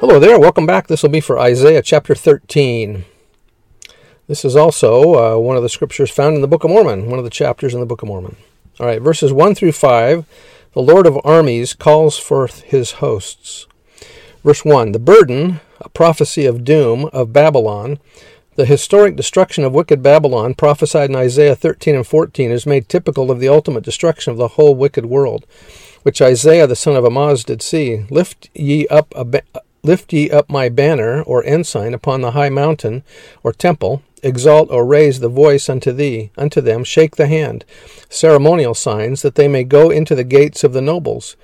Hello there, welcome back. This will be for Isaiah chapter 13. This is also uh, one of the scriptures found in the Book of Mormon, one of the chapters in the Book of Mormon. All right, verses 1 through 5 The Lord of armies calls forth his hosts. Verse 1 The burden, a prophecy of doom of Babylon, the historic destruction of wicked Babylon, prophesied in Isaiah 13 and 14, is made typical of the ultimate destruction of the whole wicked world, which Isaiah the son of Amoz did see. Lift ye up a, Lift ye up my banner, or ensign, upon the high mountain, or temple. Exalt or raise the voice unto thee, unto them, shake the hand. Ceremonial signs, that they may go into the gates of the nobles.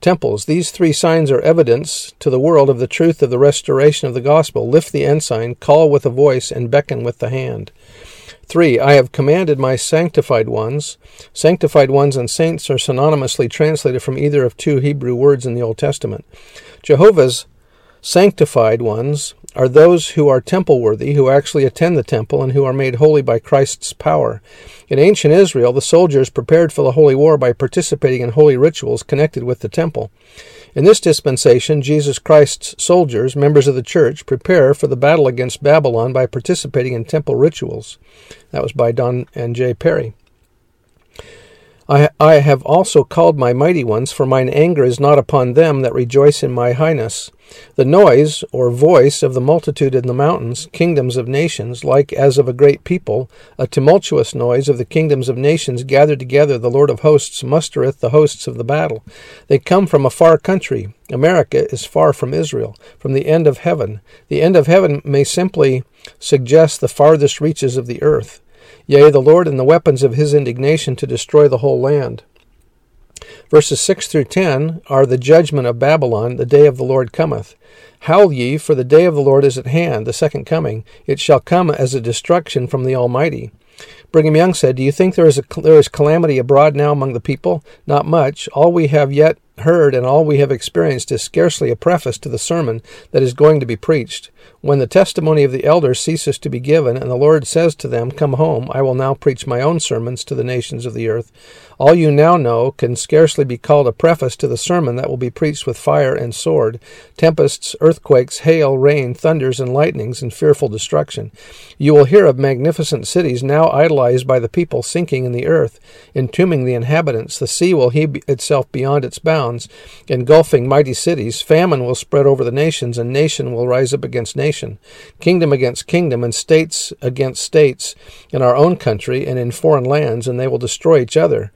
Temples. These three signs are evidence to the world of the truth of the restoration of the gospel. Lift the ensign, call with a voice, and beckon with the hand. 3. I have commanded my sanctified ones. Sanctified ones and saints are synonymously translated from either of two Hebrew words in the Old Testament. Jehovah's Sanctified ones are those who are temple worthy, who actually attend the temple, and who are made holy by Christ's power. In ancient Israel, the soldiers prepared for the holy war by participating in holy rituals connected with the temple. In this dispensation, Jesus Christ's soldiers, members of the church, prepare for the battle against Babylon by participating in temple rituals. That was by Don and J. Parry. I, I have also called my mighty ones, for mine anger is not upon them that rejoice in my highness. The noise, or voice, of the multitude in the mountains, kingdoms of nations, like as of a great people, a tumultuous noise of the kingdoms of nations gathered together, the Lord of hosts mustereth the hosts of the battle. They come from a far country. America is far from Israel, from the end of heaven. The end of heaven may simply suggest the farthest reaches of the earth. Yea, the Lord and the weapons of his indignation to destroy the whole land. Verses 6 through 10 are the judgment of Babylon, the day of the Lord cometh. Howl ye, for the day of the Lord is at hand, the second coming. It shall come as a destruction from the Almighty. Brigham Young said, Do you think there is, a, there is calamity abroad now among the people? Not much. All we have yet heard and all we have experienced is scarcely a preface to the sermon that is going to be preached. When the testimony of the elders ceases to be given, and the Lord says to them, Come home, I will now preach my own sermons to the nations of the earth. All you now know can scarcely be called a preface to the sermon that will be preached with fire and sword, tempests, earthquakes, hail, rain, thunders, and lightnings, and fearful destruction. You will hear of magnificent cities now idolized by the people sinking in the earth, entombing the inhabitants. The sea will heave itself beyond its bounds, engulfing mighty cities. Famine will spread over the nations, and nation will rise up against nation, kingdom against kingdom, and states against states in our own country and in foreign lands, and they will destroy each other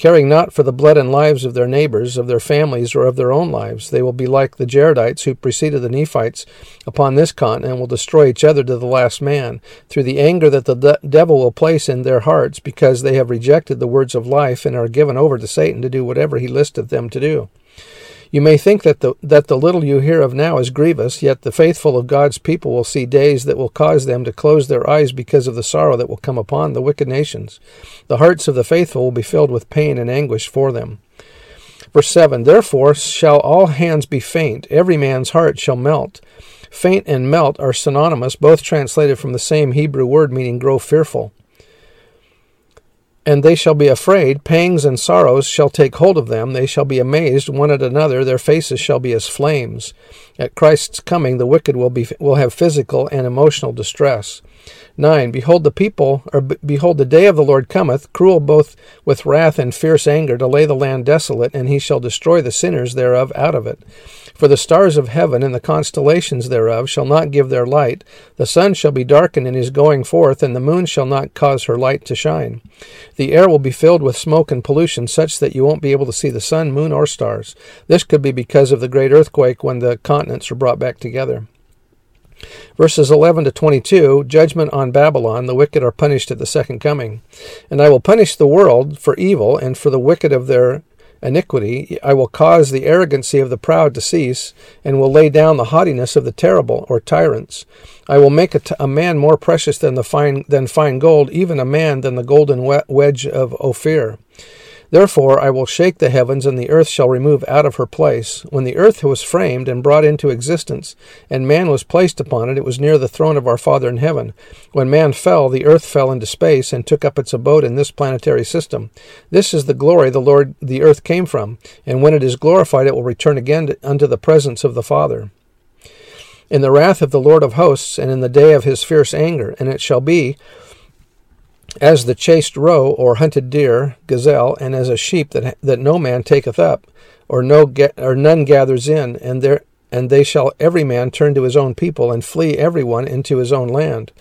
caring not for the blood and lives of their neighbors, of their families, or of their own lives. They will be like the Jaredites who preceded the Nephites upon this continent and will destroy each other to the last man, through the anger that the de- devil will place in their hearts, because they have rejected the words of life and are given over to Satan to do whatever he listeth them to do. You may think that the, that the little you hear of now is grievous, yet the faithful of God's people will see days that will cause them to close their eyes because of the sorrow that will come upon the wicked nations. The hearts of the faithful will be filled with pain and anguish for them. Verse 7 Therefore shall all hands be faint, every man's heart shall melt. Faint and melt are synonymous, both translated from the same Hebrew word meaning grow fearful and they shall be afraid. Pangs and sorrows shall take hold of them. They shall be amazed one at another. Their faces shall be as flames. At Christ's coming, the wicked will be will have physical and emotional distress. 9. Behold, the people, or behold, the day of the Lord cometh, cruel both with wrath and fierce anger, to lay the land desolate, and he shall destroy the sinners thereof out of it. For the stars of heaven and the constellations thereof shall not give their light. The sun shall be darkened in his going forth, and the moon shall not cause her light to shine. The air will be filled with smoke and pollution, such that you won't be able to see the sun, moon, or stars. This could be because of the great earthquake when the continents are brought back together. Verses 11 to 22 Judgment on Babylon, the wicked are punished at the second coming. And I will punish the world for evil and for the wicked of their iniquity. I will cause the arrogancy of the proud to cease, and will lay down the haughtiness of the terrible or tyrants. I will make a, t- a man more precious than the fine than fine gold, even a man than the golden wedge of Ophir. Therefore I will shake the heavens, and the earth shall remove out of her place. When the earth was framed and brought into existence, and man was placed upon it, it was near the throne of our Father in heaven. When man fell, the earth fell into space and took up its abode in this planetary system. This is the glory the Lord the earth came from, and when it is glorified, it will return again to, unto the presence of the Father. In the wrath of the Lord of hosts, and in the day of his fierce anger, and it shall be as the chased roe or hunted deer, gazelle, and as a sheep that that no man taketh up, or no or none gathers in, and there and they shall every man turn to his own people, and flee every one into his own land.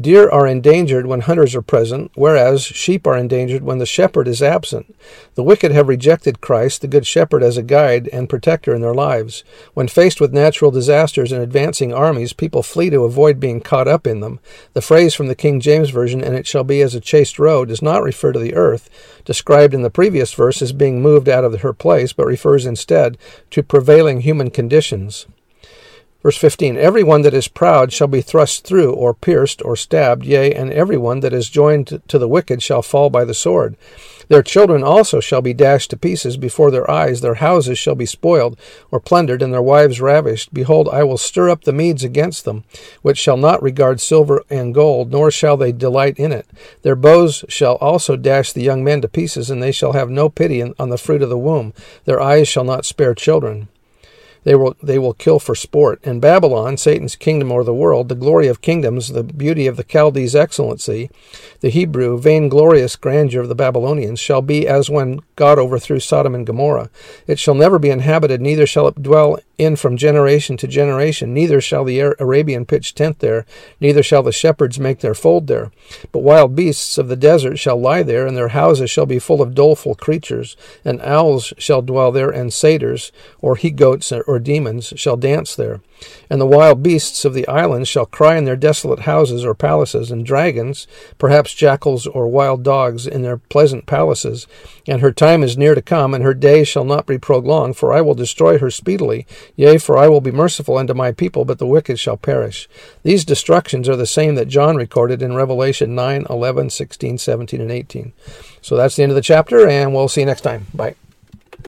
Deer are endangered when hunters are present, whereas sheep are endangered when the shepherd is absent. The wicked have rejected Christ, the good shepherd, as a guide and protector in their lives. When faced with natural disasters and advancing armies, people flee to avoid being caught up in them. The phrase from the King James Version, and it shall be as a chased roe, does not refer to the earth, described in the previous verse as being moved out of her place, but refers instead to prevailing human conditions. Verse 15 Every one that is proud shall be thrust through, or pierced, or stabbed, yea, and every one that is joined to the wicked shall fall by the sword. Their children also shall be dashed to pieces before their eyes, their houses shall be spoiled, or plundered, and their wives ravished. Behold, I will stir up the Medes against them, which shall not regard silver and gold, nor shall they delight in it. Their bows shall also dash the young men to pieces, and they shall have no pity on the fruit of the womb. Their eyes shall not spare children. They will, they will kill for sport. And Babylon, Satan's kingdom or the world, the glory of kingdoms, the beauty of the Chaldees' excellency, the Hebrew, vainglorious grandeur of the Babylonians, shall be as when God overthrew Sodom and Gomorrah. It shall never be inhabited, neither shall it dwell in from generation to generation. Neither shall the Arabian pitch tent there, neither shall the shepherds make their fold there. But wild beasts of the desert shall lie there, and their houses shall be full of doleful creatures. And owls shall dwell there, and satyrs, or he goats, or demons, shall dance there. And the wild beasts of the islands shall cry in their desolate houses or palaces, and dragons, perhaps jackals or wild dogs, in their pleasant palaces. And her time is near to come, and her days shall not be prolonged, for I will destroy her speedily. Yea, for I will be merciful unto my people, but the wicked shall perish. These destructions are the same that John recorded in Revelation 9, 11, 16, 17, and 18. So that's the end of the chapter, and we'll see you next time. Bye.